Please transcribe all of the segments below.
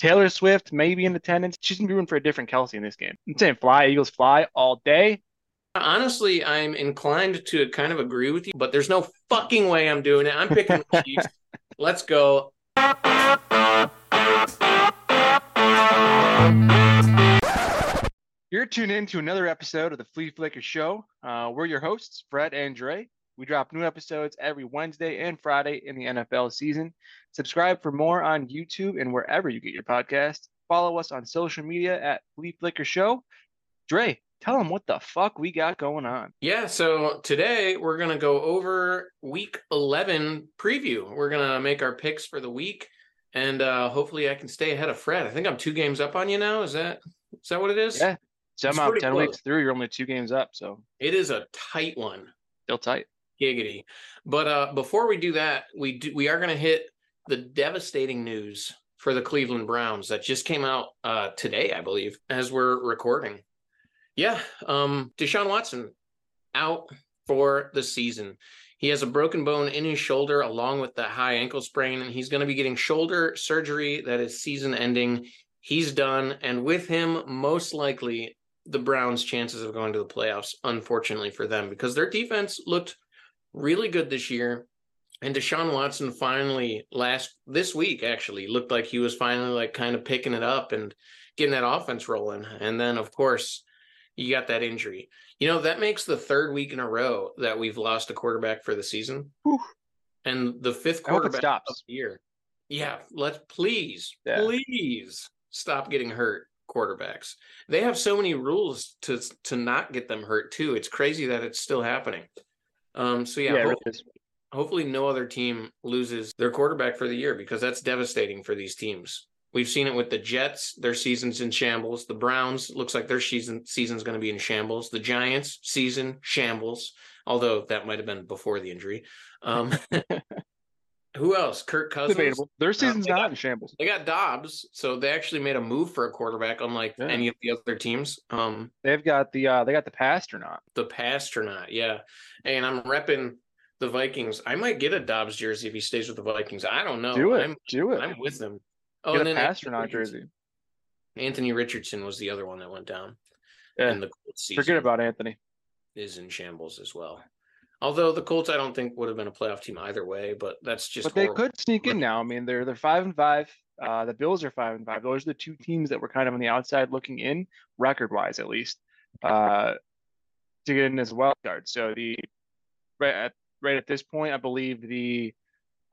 Taylor Swift maybe in attendance. She's gonna be rooting for a different Kelce in this game. I'm saying fly, Eagles fly all day. Honestly, I'm inclined to kind of agree with you, but there's no fucking way I'm doing it. I'm picking the Chiefs. Let's go. You're tuned in to another episode of the Flea Flicker Show. Uh, we're your hosts, Fred and Dre. We drop new episodes every Wednesday and Friday in the NFL season. Subscribe for more on YouTube and wherever you get your podcast. Follow us on social media at Flea Flicker Show. Dre, tell them what the fuck we got going on. Yeah, so today we're going to go over week 11 preview. We're going to make our picks for the week and uh hopefully I can stay ahead of Fred. I think I'm 2 games up on you now. Is that is that what it is? Yeah. Somehow pretty 10 close. weeks through, you're only two games up, so It is a tight one. still tight. Giggity. But uh before we do that, we do, we are going to hit the devastating news for the Cleveland Browns that just came out uh today, I believe, as we're recording. Yeah, um Deshaun Watson out for the season. He has a broken bone in his shoulder along with the high ankle sprain and he's going to be getting shoulder surgery that is season ending. He's done and with him most likely the Browns' chances of going to the playoffs, unfortunately for them, because their defense looked really good this year. And Deshaun Watson finally last this week actually looked like he was finally like kind of picking it up and getting that offense rolling. And then of course you got that injury. You know, that makes the third week in a row that we've lost a quarterback for the season. And the fifth I hope it quarterback of stops. the year. Yeah, let's please, Yeah. please stop getting hurt quarterbacks. They have so many rules to to not get them hurt too. It's crazy that it's still happening. Um so yeah, it hope- really is. hopefully no other team loses their quarterback for the year because that's devastating for these teams. We've seen it with the Jets, their season's in shambles. The Browns looks like their season season's going to be in shambles. The Giants season shambles, although that might have been before the injury. Um, who else? Kirk Cousins. debatable. Their season's they not got- in shambles. They got Dobbs, so they actually made a move for a quarterback, unlike Yeah. any of the other teams. Um, They've got the uh they got the Passtronaut. the Passtronaut, yeah. And I'm repping the Vikings. I might get a Dobbs jersey if he stays with the Vikings. I don't know. Do it. I'm Do it. I'm with them. Oh, Get and a then Passtronaut Anthony Richardson- jersey. Anthony Richardson was the other one that went down. Yeah. And the Forget about Anthony. is in shambles as well. Although the Colts, I don't think would have been a playoff team either way, but that's just. But they horrible. could sneak in now. I mean, they're they're five and five. Uh, the Bills are five and five. Those are the two teams that were kind of on the outside looking in, record wise at least, uh, to get in as wild card. So the right at right at this point, I believe the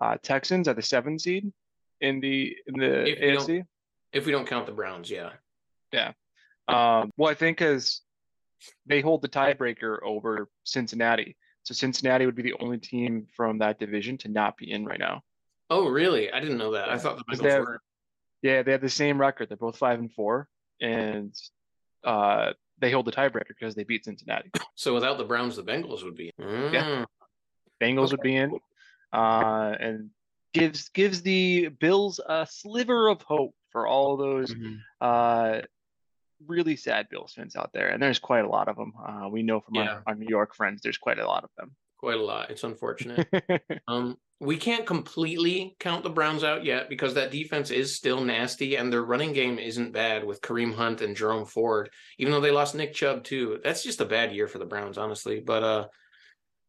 uh, Texans are the seven seed in the in the If AFC. If we don't count the Browns, yeah, yeah. Um, well, I think because they hold the tiebreaker over Cincinnati. So Cincinnati would be the only team from that division to not be in right now. Oh, really? I didn't know that. I Yeah, thought the 'cause Bengals they have- were. Yeah, they have the same record. They're both five and four, and uh, they hold the tiebreaker because they beat Cincinnati. So without the Browns, the Bengals would be. In. Mm. Bengals would be in, uh, and gives gives the Bills a sliver of hope for all those Mhm. uh, really sad Bills fans out there, and there's quite a lot of them. Uh, we know from Yeah. our, our New York friends, there's quite a lot of them. Quite a lot. It's unfortunate. Um, we can't completely count the Browns out yet because that defense is still nasty and their running game isn't bad with Kareem Hunt and Jerome Ford, even though they lost Nick Chubb too. That's just a bad year for the Browns, honestly. But uh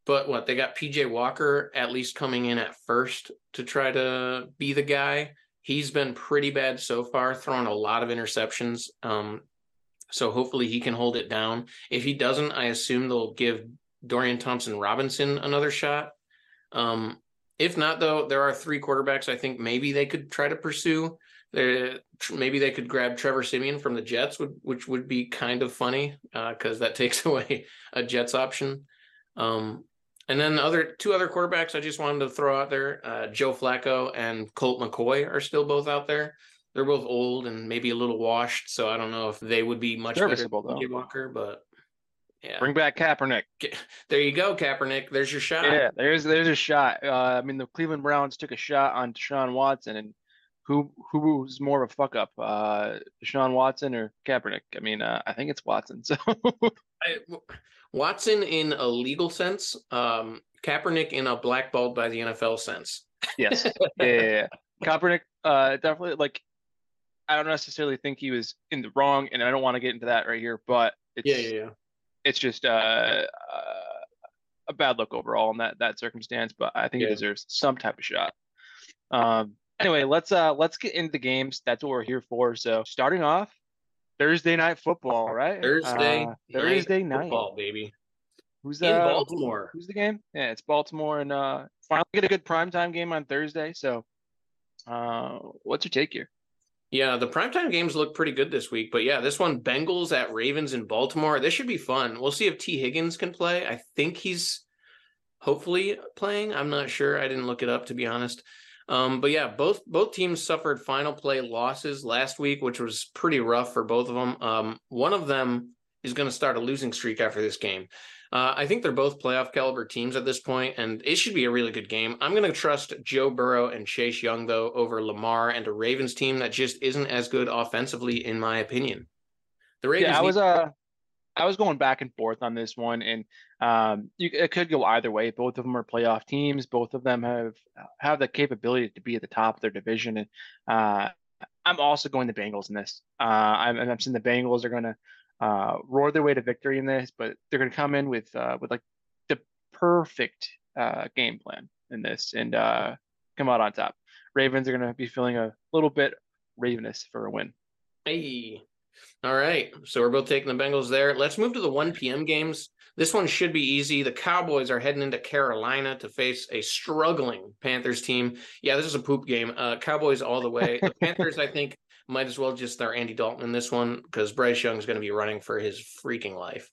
but what they got PJ Walker at least coming in at first to try to be the guy. He's been pretty bad so far, throwing a lot of interceptions. Um, so hopefully he can hold it down. If he doesn't, I assume they'll give Dorian Thompson Robinson another shot. Um, if not, though, there are three quarterbacks I think maybe they could try to pursue. Maybe they could grab Trevor Siemian from the Jets, which would be kind of funny because that takes away a Jets option. Um, and then the other two other quarterbacks I just wanted to throw out there, uh, Joe Flacco and Colt McCoy are still both out there. They're both old and maybe a little washed, so I don't know if they would be much better than Serviceable, though. Walker, but yeah. Bring back Kaepernick. There you go, Kaepernick. There's your shot. Yeah, there's there's a shot. Uh, I mean, the Cleveland Browns took a shot on Deshaun Watson, and who who was more of a fuck up, uh, Deshaun Watson or Kaepernick? I mean, uh, I think it's Watson. So I- Watson in a legal sense, um, Kaepernick in a blackballed by the NFL sense. yes, yeah, yeah, yeah. Kaepernick, uh, definitely like I don't necessarily think he was in the wrong, and I don't want to get into that right here, but it's Yeah, yeah, yeah. it's just uh, uh, a bad look overall in that that circumstance. But I think Yeah. he deserves some type of shot. Um. Anyway, let's uh let's get into the games. That's what we're here for. So starting off, Thursday night football, right? Thursday, Uh, Thursday night. football, baby. Who's In uh, Baltimore. Who's the game? Yeah, it's Baltimore, and uh, finally get a good primetime game on Thursday. So, uh, what's your take here? Yeah, the primetime games look pretty good this week, but yeah, this one Bengals at Ravens in Baltimore. This should be fun. We'll see if Tee Higgins can play. I think he's hopefully playing. I'm not sure. I didn't look it up to be honest. Um, but yeah, both both teams suffered final play losses last week, which was pretty rough for both of them. Um, one of them is going to start a losing streak after this game. Uh, I think they're both playoff caliber teams at this point, and it should be a really good game. I'm going to trust Joe Burrow and Chase Young though over Lamar and a Ravens team that just isn't as good offensively, in my opinion. The Ravens. Yeah, I need- was uh, I was going back and forth on this one, and um, you, it could go either way. Both of them are playoff teams. Both of them have have the capability to be at the top of their division, and uh, I'm also going the Bengals in this. Uh, I'm, I'm seeing the Bengals are going to uh, roar their way to victory in this, but they're going to come in with uh, with like the perfect uh, game plan in this and uh, come out on top. Ravens are going to be feeling a little bit ravenous for a win. Hey. All right. So we're both taking the Bengals there. Let's move to the 1 p.m. games. This one should be easy. The Cowboys are heading into Carolina to face a struggling Panthers team. Yeah, this is a poop game. Uh, Cowboys all the way. The Panthers, I think, might as well just start Andy Dalton in this one because Bryce Young's going to be running for his freaking life.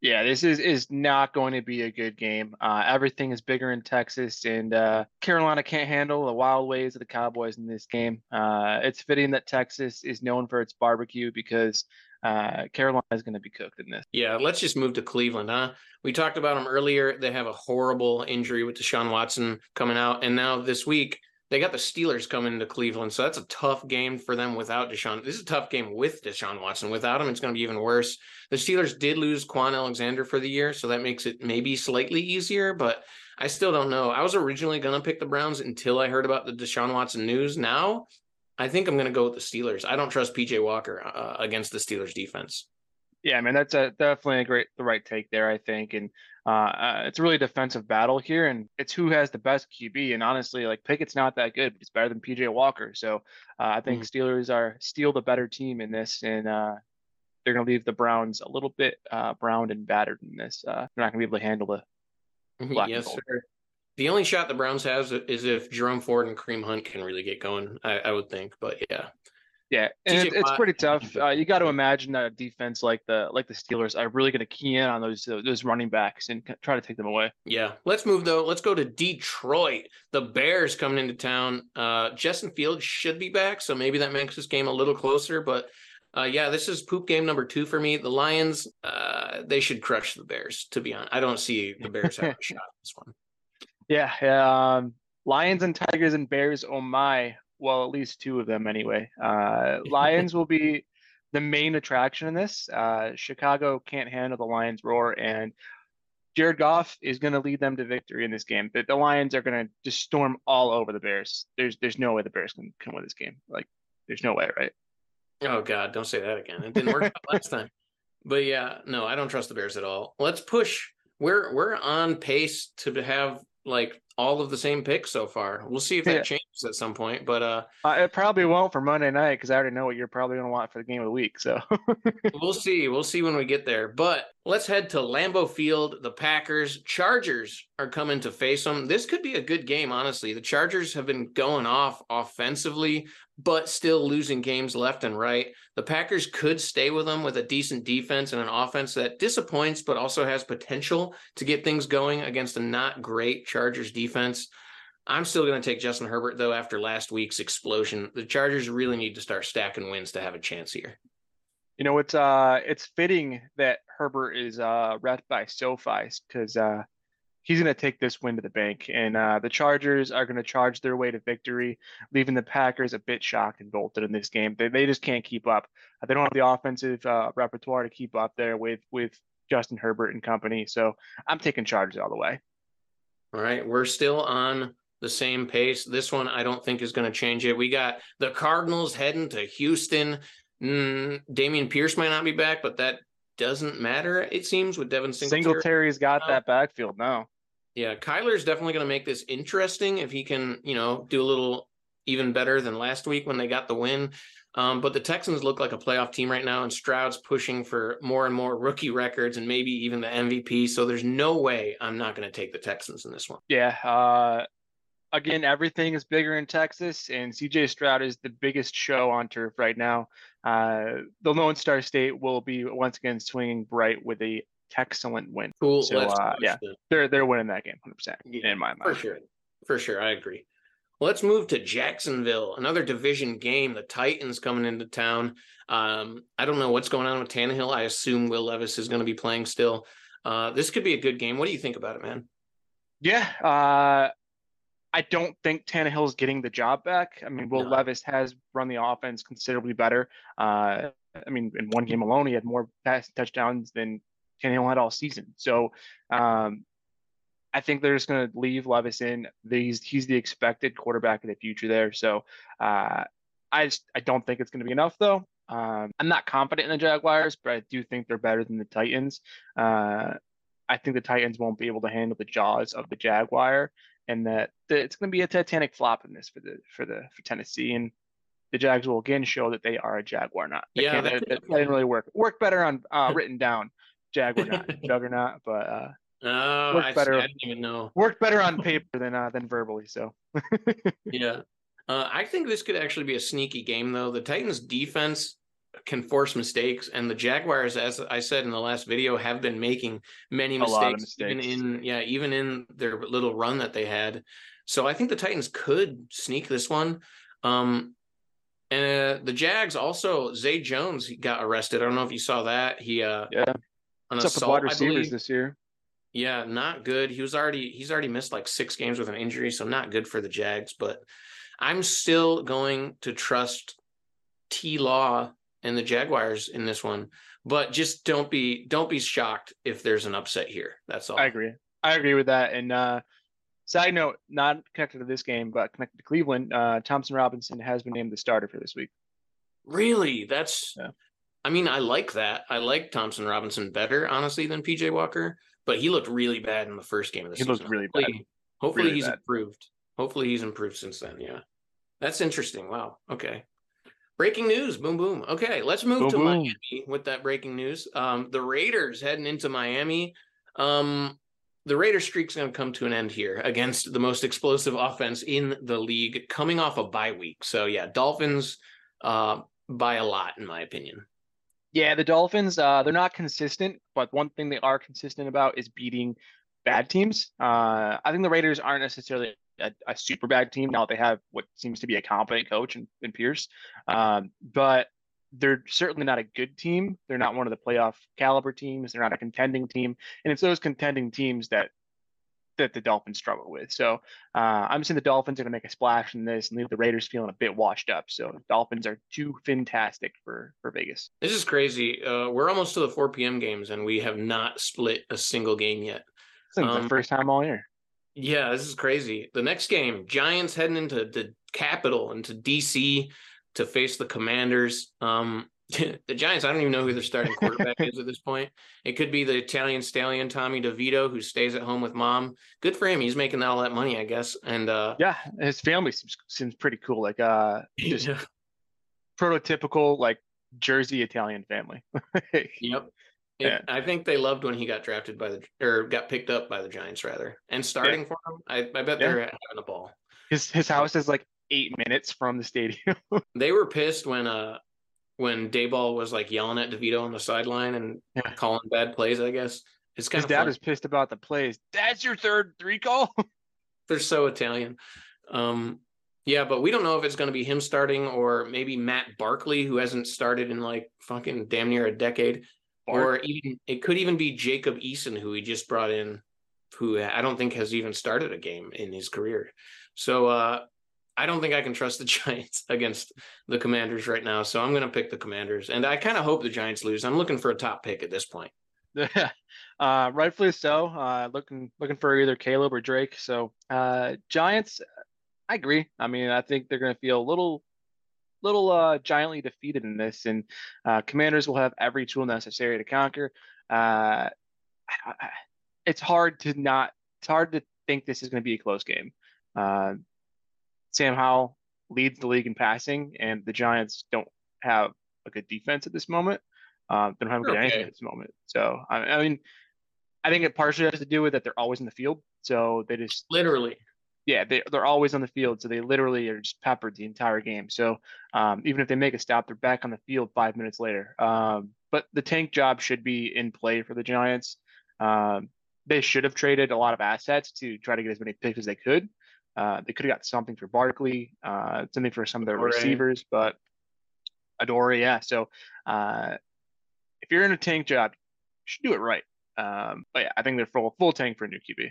Yeah, this is is not going to be a good game. Uh, everything is bigger in Texas, and uh, Carolina can't handle the wild ways of the Cowboys in this game. Uh, it's fitting that Texas is known for its barbecue because uh, Carolina is going to be cooked in this. Yeah, let's just move to Cleveland, huh? We talked about them earlier. They have a horrible injury with Deshaun Watson coming out. And now this week, they got the Steelers coming to Cleveland. So that's a tough game for them without Deshaun. This is a tough game with Deshaun Watson. Without him, it's going to be even worse. The Steelers did lose Kwon Alexander for the year. So that makes it maybe slightly easier, but I still don't know. I was originally going to pick the Browns until I heard about the Deshaun Watson news. Now, I think I'm going to go with the Steelers. I don't trust PJ Walker uh, against the Steelers defense. Yeah, I mean that's a definitely a great the right take there, I think, and uh, uh, it's a really defensive battle here, and it's who has the best QB. And honestly, like Pickett's not that good, but he's better than PJ Walker. So uh, I think Steelers are still the better team in this, and uh, they're going to leave the Browns a little bit uh, browned and battered in this. Uh, they're not going to be able to handle the black and yes, gold. sir. The only shot the Browns has is if Jerome Ford and Kareem Hunt can really get going. I, I would think, but yeah, Yeah, and it, it's pretty tough. Uh, you got to imagine that a defense like the like the Steelers are really going to key in on those those running backs and try to take them away. yeah. Let's move though. Let's go to Detroit. The Bears coming into town. Uh, Justin Fields should be back, so maybe that makes this game a little closer. But uh, yeah, this is poop game number two for me. The Lions, uh, they should crush the Bears. To be honest, I don't see the Bears having a shot in this one. Yeah, yeah, um, Lions and Tigers and Bears. Oh my! Well, at least two of them anyway. Uh, Lions will be the main attraction in this. Uh, Chicago can't handle the Lions' roar, and Jared Goff is going to lead them to victory in this game. The, the Lions are going to just storm all over the Bears. There's there's no way the Bears can, can win this game. Like, there's no way, right? Oh God, don't say that again. It didn't work out last time. But yeah, no, I don't trust the Bears at all. Let's push. We're we're on pace to have like all of the same picks so far. We'll see if that Yeah. changes at some point. But uh Uh, it probably won't for Monday night because I already know what you're probably going to want for the game of the week. So we'll see. We'll see when we get there. But let's head to Lambeau Field. The Packers, Chargers are coming to face them. This could be a good game, honestly. The Chargers have been going off offensively, but still losing games left and right. The Packers could stay with them with a decent defense and an offense that disappoints, but also has potential to get things going against a not great Chargers defense. I'm still going to take Justin Herbert, though, after last week's explosion. The Chargers really need to start stacking wins to have a chance here. You know, it's uh, it's fitting that Herbert is uh rep by SoFi because uh, he's going to take this win to the bank, and uh, the Chargers are going to charge their way to victory, leaving the Packers a bit shocked and bolted in this game. They they just can't keep up. Uh, They don't have the offensive uh, repertoire to keep up there with with Justin Herbert and company. So I'm taking Chargers all the way. All right, we're still on the same pace. This one, I don't think is going to change it. We got the Cardinals heading to Houston. Mm, Dameon Pierce might not be back, but that doesn't matter. It seems with Devin Singletary. Singletary's got that backfield now. Yeah, Kyler's definitely going to make this interesting if he can, you know, do a little even better than last week when they got the win. Um, but the Texans look like a playoff team right now, and Stroud's pushing for more and more rookie records and maybe even the MVP. So there's no way I'm not going to take the Texans in this one. Yeah. Uh, again, everything is bigger in Texas, and CJ Stroud is the biggest show on turf right now. Uh, the Lone Star State will be once again swinging bright with a excellent win. Cool. So uh, yeah, they're they're winning that game 100 percent in my mind. For sure, for sure, I agree. Well, let's move to Jacksonville, another division game. The Titans coming into town. Um, I don't know what's going on with Tannehill. I assume Will Levis is going to be playing still. Uh, this could be a good game. What do you think about it, man? Yeah, uh, I don't think Tannehill is getting the job back. I mean, Will no. Levis has run the offense considerably better. Uh, I mean, in one game alone, he had more pass touchdowns than Tannehill had all season. So um, I think they're just going to leave Levis in. He's he's the expected quarterback of the future there. So uh, I just I don't think it's going to be enough though. Um, I'm not confident in the Jaguars, but I do think they're better than the Titans. Uh, I think the Titans won't be able to handle the jaws of the Jaguar, and that the, it's going to be a Titanic flop in this for the for the for Tennessee. And the Jags will again show that they are a Jaguar, not they yeah, that, that, didn't really work. Work better on uh, written down Jaguar, not Juggernaut, but uh, Oh, I, better, I didn't even know. Worked better on paper than uh, than verbally. So. yeah, uh, I think this could actually be a sneaky game, though. The Titans' defense can force mistakes, and the Jaguars, as I said in the last video, have been making many mistakes, mistakes, even in yeah, even in their little run that they had. So I think the Titans could sneak this one. Um, and uh, the Jags also, Zay Jones got arrested. I don't know if you saw that. He uh, yeah, What's assault, wide receivers this year. Yeah, not good. He was already he's already missed like six games with an injury, so not good for the Jags. But I'm still going to trust T Law and the Jaguars in this one. But just don't be don't be shocked if there's an upset here. That's all. I agree. I agree with that. And uh side note, not connected to this game, but connected to Cleveland, uh Thompson Robinson has been named the starter for this week. Really? That's yeah. I mean, I like that. I like Thompson Robinson better, honestly, than PJ Walker but he looked really bad in the first game of the he season. He looked really hopefully, bad. Hopefully really he's bad. improved. Hopefully he's improved since then. Yeah. That's interesting. Wow. Okay. Breaking news. Boom, boom. Okay. Let's move boom, to boom. Miami with that breaking news. Um, the Raiders heading into Miami. Um, the Raiders streak's going to come to an end here against the most explosive offense in the league coming off a bye week. So yeah, Dolphins uh, by a lot in my opinion. Yeah, the Dolphins, uh, they're not consistent, but one thing they are consistent about is beating bad teams. Uh, I think the Raiders aren't necessarily a, a, super bad team now they have what seems to be a competent coach in, in Pierce, um, but they're certainly not a good team. They're not one of the playoff caliber teams. They're not a contending team, and it's those contending teams that that the Dolphins struggle with. So uh, I'm saying the Dolphins are going to make a splash in this and leave the Raiders feeling a bit washed up. So Dolphins are too fantastic for for Vegas. This is crazy. Uh, we're almost to the 4 p.m. games and we have not split a single game yet. This um, the first time all year. Yeah, this is crazy. The next game, Giants heading into the capital, into DC to face the Commanders. Um, the Giants, I don't even know who their starting quarterback is at this point. It could be the Italian stallion Tommy DeVito who stays at home with mom. Good for him. He's making all that money, I guess. And uh yeah, his family seems seems pretty cool. Like uh just yeah. prototypical like Jersey Italian family. yep. It, yeah. I think they loved when he got drafted by the or got picked up by the Giants rather. And starting yeah. for him, I, I bet they're having a ball. His his house is like eight minutes from the stadium. they were pissed when uh when Daboll was like yelling at DeVito on the sideline and yeah. calling bad plays. I guess it's kind His of dad fun. is pissed about the plays. That's your third three call. They're so Italian. Um, yeah, but we don't know if it's going to be him starting or maybe Matt Barkley, who hasn't started in like fucking damn near a decade, Bark. or even it could even be Jacob Eason, who he just brought in, who I don't think has even started a game in his career. So uh, I don't think I can trust the Giants against the Commanders right now. So I'm going to pick the Commanders. And I kind of hope the Giants lose. I'm looking for a top pick at this point. uh, rightfully so. Uh, looking looking for either Caleb or Drake. So uh, Giants, I agree. I mean, I think they're going to feel a little little uh, giantly defeated in this, and uh, Commanders will have every tool necessary to conquer. Uh, it's hard to not. It's hard to think this is going to be a close game. Uh, Sam Howell leads the league in passing, and the Giants don't have a good defense at this moment. Um, they don't have a good okay. anything at this moment. So I, I, mean, I think it partially has to do with that they're always in the field. So they just literally, yeah, they they're always on the field. So they literally are just peppered the entire game. So um, even if they make a stop, they're back on the field five minutes later. Um, but the tank job should be in play for the Giants. Um, they should have traded a lot of assets to try to get as many picks as they could. Uh, they could have got something for Barkley, uh, something for some of their Adoree. receivers, but Adore, yeah. So uh, if you're in a tank job, you should do it right. Um, but yeah, I think they're full full tank for a new QB.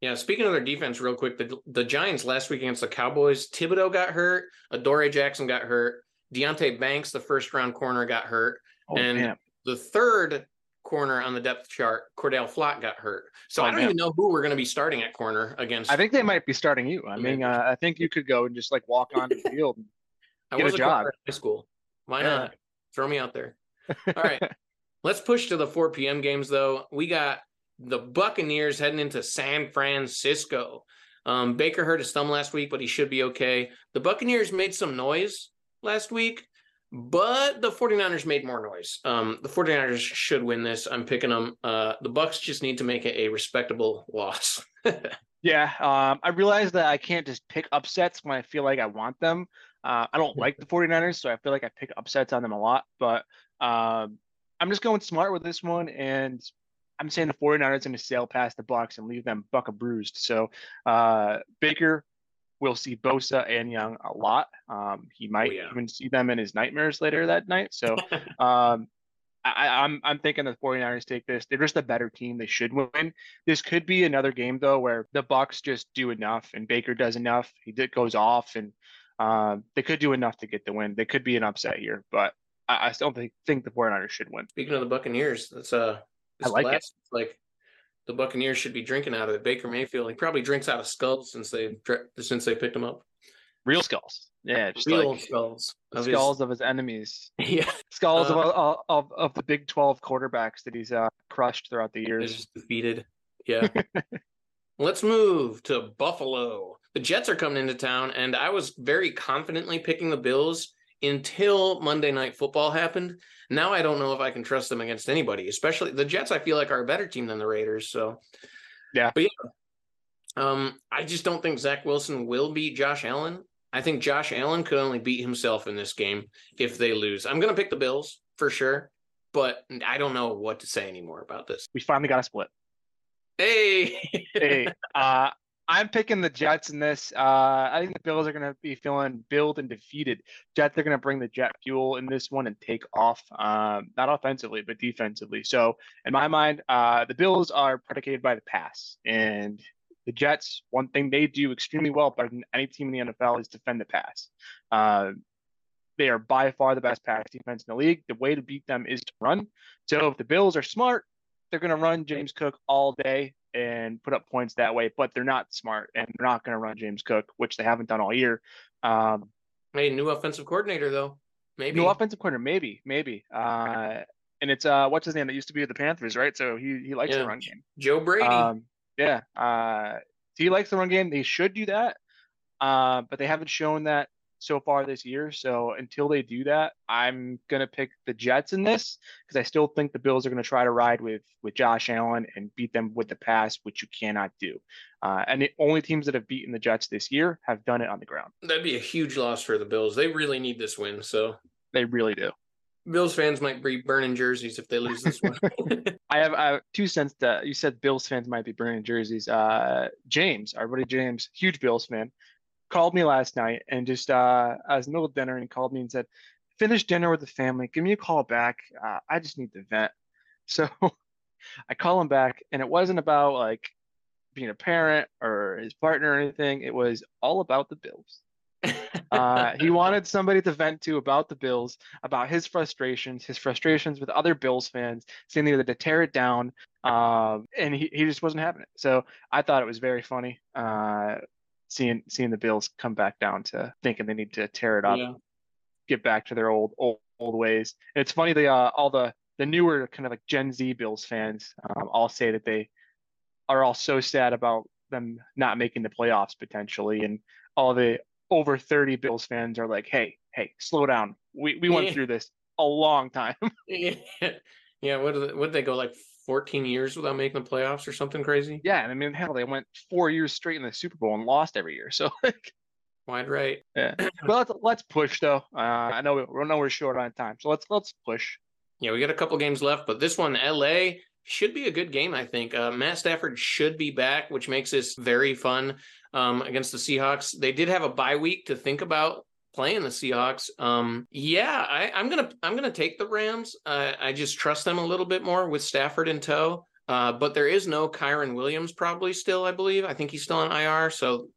Yeah, speaking of their defense, real quick, the the Giants last week against the Cowboys, Thibodeaux got hurt, Adoree' Jackson got hurt, Deonte Banks, the first round corner, got hurt, oh, and the third corner on the depth chart, Cor'Dale Flott got hurt. So oh, I don't man. even know who we're going to be starting at corner against. I think they might be starting you. I mean, uh, I think you could go and just like walk on the field. And I was a, job. in high school. Why yeah. not? Throw me out there. All right. Let's push to the 4 p.m. games, though. We got the Buccaneers heading into San Francisco. Um, Baker hurt his thumb last week, but he should be okay. The Buccaneers made some noise last week, but the 49ers made more noise. Um, the 49ers should win this. I'm picking them. Uh, the Bucks just need to make it a respectable loss. yeah, um, I realize that I can't just pick upsets when I feel like I want them. Uh, I don't like the 49ers, so I feel like I pick upsets on them a lot, but um, I'm just going smart with this one, and I'm saying the 49ers are going to sail past the Bucks and leave them buck a bruised. So uh, Baker will see Bosa and Young a lot. Um, he might oh, yeah. even see them in his nightmares later that night. So um, I, I'm I'm thinking the 49ers take this. They're just a better team. They should win. This could be another game though where the Bucks just do enough and Baker does enough. He did, goes off and um, they could do enough to get the win. They could be an upset here, but I, I still think think the 49ers should win. Speaking of the Buccaneers, that's uh, I like it. Like the Buccaneers should be drinking out of it. Baker Mayfield, he probably drinks out of skulls since they since they picked him up. Real skulls, yeah, just real like skulls, of skulls his... of his enemies. Yeah, skulls uh, of, of of the Big Twelve quarterbacks that he's uh, crushed throughout the years. defeated. Yeah. Let's move to Buffalo. The Jets are coming into town, and I was very confidently picking the Bills until Monday Night Football happened. Now I don't know if I can trust them against anybody, especially the Jets. I feel like are a better team than the Raiders. So, yeah, but yeah, um, I just don't think Zach Wilson will beat Josh Allen. I think Josh Allen could only beat himself in this game if they lose. I'm going to pick the Bills for sure, but I don't know what to say anymore about this. We finally got a split. Hey, hey, uh, I'm picking the Jets in this. Uh, I think the Bills are going to be feeling billed and defeated. Jets are going to bring the jet fuel in this one and take off, um, not offensively, but defensively. So, in my mind, uh, the Bills are predicated by the pass. And the Jets, one thing they do extremely well, better than any team in the NFL, is defend the pass. Uh, they are by far the best pass defense in the league. The way to beat them is to run. So, if the Bills are smart, they're going to run James Cook all day and put up points that way, but they're not smart and they're not going to run James Cook, which they haven't done all year. Um, hey, new offensive coordinator though, maybe new offensive coordinator, maybe, maybe. Uh, and it's uh, what's his name that used to be with the Panthers, right? So he he likes yeah. the run game. Joe Brady. Um, yeah, uh, he likes the run game. They should do that, uh, but they haven't shown that so far this year. So until they do that, I'm gonna pick the Jets in this because I still think the Bills are gonna try to ride with with Josh Allen and beat them with the pass, which you cannot do. Uh, and the only teams that have beaten the Jets this year have done it on the ground. That'd be a huge loss for the Bills. They really need this win. So they really do. Bills fans might be burning jerseys if they lose this one. I, have, I have two cents that you said Bills fans might be burning jerseys. Uh, James, our buddy James, huge Bills fan, called me last night and just uh, I was in the middle of dinner and he called me and said, "Finish dinner with the family. Give me a call back. Uh, I just need to vent." So I call him back, and it wasn't about like being a parent or his partner or anything. It was all about the Bills. Uh, he wanted somebody to vent to about the Bills, about his frustrations, his frustrations with other Bills fans, saying they to tear it down. Um, and he, he just wasn't having it. So I thought it was very funny. Uh, seeing seeing the Bills come back down to thinking they need to tear it up, Yeah. get back to their old old, old ways. And it's funny the uh, all the the newer kind of like Gen Z Bills fans um, all say that they are all so sad about them not making the playoffs potentially, and all the over 30 Bills fans are like, hey, hey, slow down. We we went Yeah. through this a long time. Yeah. Yeah. What did what did they go like 14 years without making the playoffs or something crazy? yeah, and I mean, hell, they went four years straight in the Super Bowl and lost every year. So like, Wide right. yeah. But let's let's push though. Uh, I know we, we know we're short on time, so let's let's push. Yeah, we got a couple games left, but this one, LA, should be a good game, I think. Uh, Matt Stafford should be back, which makes this very fun um, against the Seahawks. They did have a bye week to think about playing the Seahawks. Um, yeah, I, I'm gonna I'm gonna take the Rams. Uh, I just trust them a little bit more with Stafford in tow. Uh, but there is no Kyren Williams probably still, I believe. I think he's still on IR, so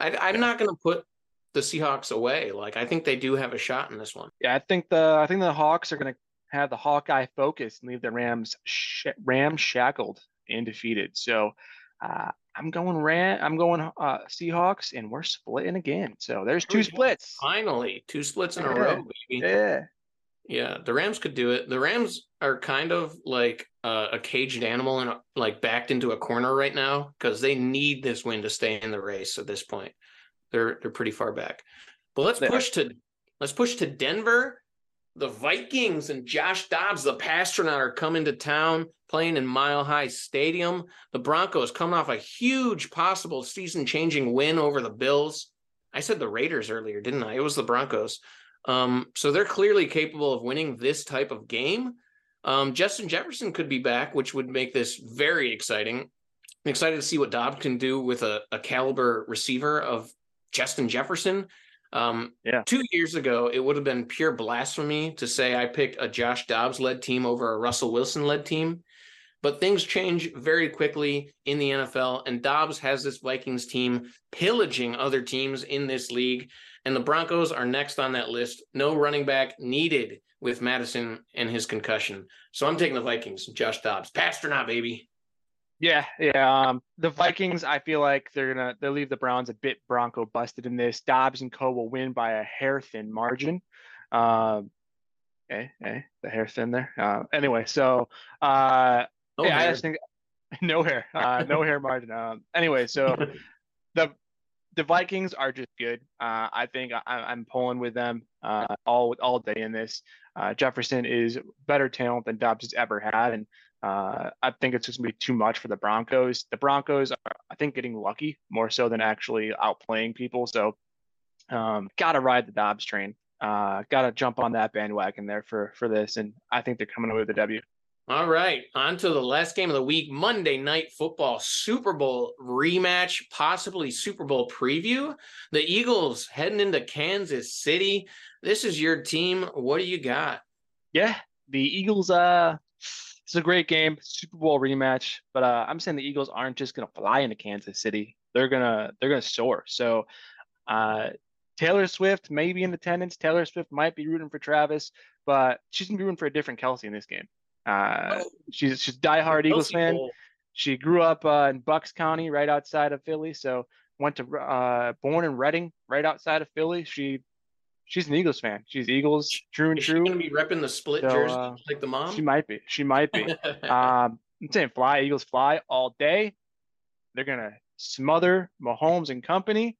I, I'm not gonna put the Seahawks away. Like I think they do have a shot in this one. Yeah, I think the I think the Hawks are gonna have the Hawkeye focus and leave the Rams sh- Rams shackled and defeated. So uh, I'm going Ram. I'm going uh, Seahawks, and we're splitting again. So there's two splits. Finally, two splits in a row, baby. Yeah. Yeah, the Rams could do it. The Rams are kind of like uh, a caged animal and like backed into a corner right now because they need this win to stay in the race at this point. They're they're pretty far back. But let's push to let's push to Denver. The Vikings and Josh Dobbs, the Passtronaut, are coming to town playing in Mile High Stadium. The Broncos coming off a huge possible season-changing win over the Bills. I said the Raiders earlier, didn't I? It was the Broncos. Um, so they're clearly capable of winning this type of game. Um, Justin Jefferson could be back, which would make this very exciting. I'm excited to see what Dobbs can do with a, a caliber receiver of Justin Jefferson. Um, Yeah. Two years ago, it would have been pure blasphemy to say I picked a Josh Dobbs led team over a Russell Wilson led team. But things change very quickly in the NFL, and Dobbs has this Vikings team pillaging other teams in this league. And the Broncos are next on that list. No running back needed with Mattison and his concussion. So I'm taking the Vikings, Josh Dobbs. Passtronaut, baby. Yeah, yeah. Um, the Vikings, I feel like they're gonna they'll leave the Browns a bit Bronco busted in this. Dobbs and Co will win by a hair thin margin. Um, hey, eh, the hair thin there. Uh, anyway, so uh, Oh, yeah, I just think no hair, uh, no hair margin. Um, anyway, so the the Vikings are just good. Uh, I think I, I'm pulling with them uh, all all day in this. Uh, Jefferson is better talent than Dobbs has ever had, and uh, I think it's just gonna be too much for the Broncos. The Broncos are, I think, getting lucky more so than actually outplaying people. So, um, gotta ride the Dobbs train. Uh, gotta jump on that bandwagon there for for this, and I think they're coming away with a W. All right, on to the last game of the week Monday Night Football Super Bowl rematch, possibly Super Bowl preview. The Eagles heading into Kansas City. This is your team. What do you got? Yeah, the Eagles. Uh, it's a great game, Super Bowl rematch. But uh, I'm saying the Eagles aren't just gonna fly into Kansas City. They're gonna they're gonna soar. So, uh, Taylor Swift may be in attendance. Taylor Swift might be rooting for Travis, but she's gonna be rooting for a different Kelce in this game. Uh, she's she's a diehard Eagles fan. Bowl. She grew up uh, in Bucks County, right outside of Philly. So went to uh, born in Reading, right outside of Philly. She she's an Eagles fan. She's Eagles true and Is she going to be repping the split So, jersey uh, like the mom? She might be. She might be. um, I'm saying fly, Eagles fly all day. They're gonna smother Mahomes and company,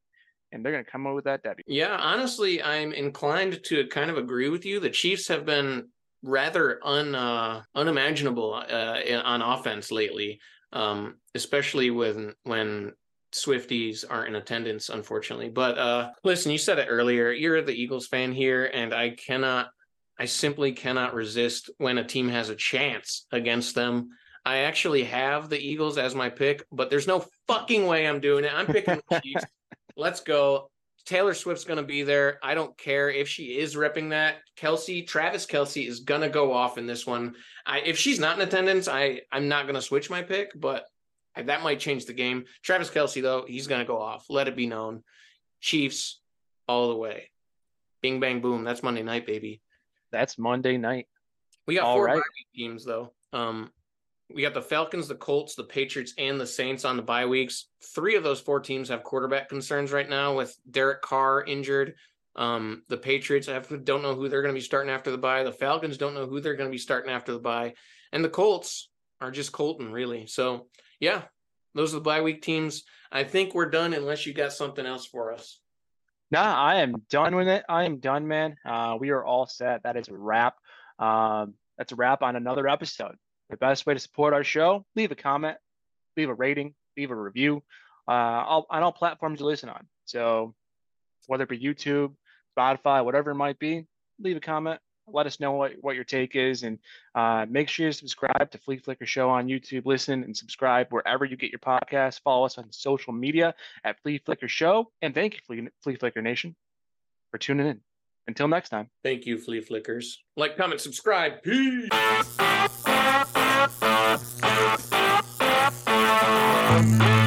and they're gonna come up with that W. Yeah, honestly, I'm inclined to kind of agree with you. The Chiefs have been rather un uh, unimaginable uh, on offense lately, um, especially when when Swifties aren't in attendance, unfortunately. But uh, listen, you said it earlier. You're the Eagles fan here, and I cannot, I simply cannot resist when a team has a chance against them. I actually have the Eagles as my pick, but there's no fucking way I'm doing it. I'm picking the Chiefs. Let's go. Taylor Swift's going to be there. I don't care if she is repping that. Kelce, Travis Kelce is going to go off in this one. I, if she's not in attendance, I I'm not going to switch my pick, but that might change the game. Travis Kelce though, he's going to go off. Let it be known. Chiefs all the way. Bing bang boom. That's Monday night, baby. That's Monday night. We got All four right. teams though. Um, we got the Falcons, the Colts, the Patriots, and the Saints on the bye weeks. Three of those four teams have quarterback concerns right now with Derek Carr injured. Um, the Patriots have, don't know who they're going to be starting after the bye. The Falcons don't know who they're going to be starting after the bye, and the Colts are just Colton really. So yeah, those are the bye week teams. I think we're done unless you got something else for us. Nah, I am done with it. I am done, man. Uh, we are all set. That is a wrap. Um, that's a wrap on another episode. The best way to support our show, leave a comment, leave a rating, leave a review uh, on all platforms you listen on. So whether it be YouTube, Spotify, whatever it might be, leave a comment. Let us know what, what your take is. And uh, make sure you subscribe to Flea Flicker Show on YouTube. Listen and subscribe wherever you get your podcasts. Follow us on social media at Flea Flicker Show. And thank you, Flea, Flea Flicker Nation, for tuning in. Until next time. Thank you, Flea Flickers. Like, comment, subscribe. Peace. Thank you.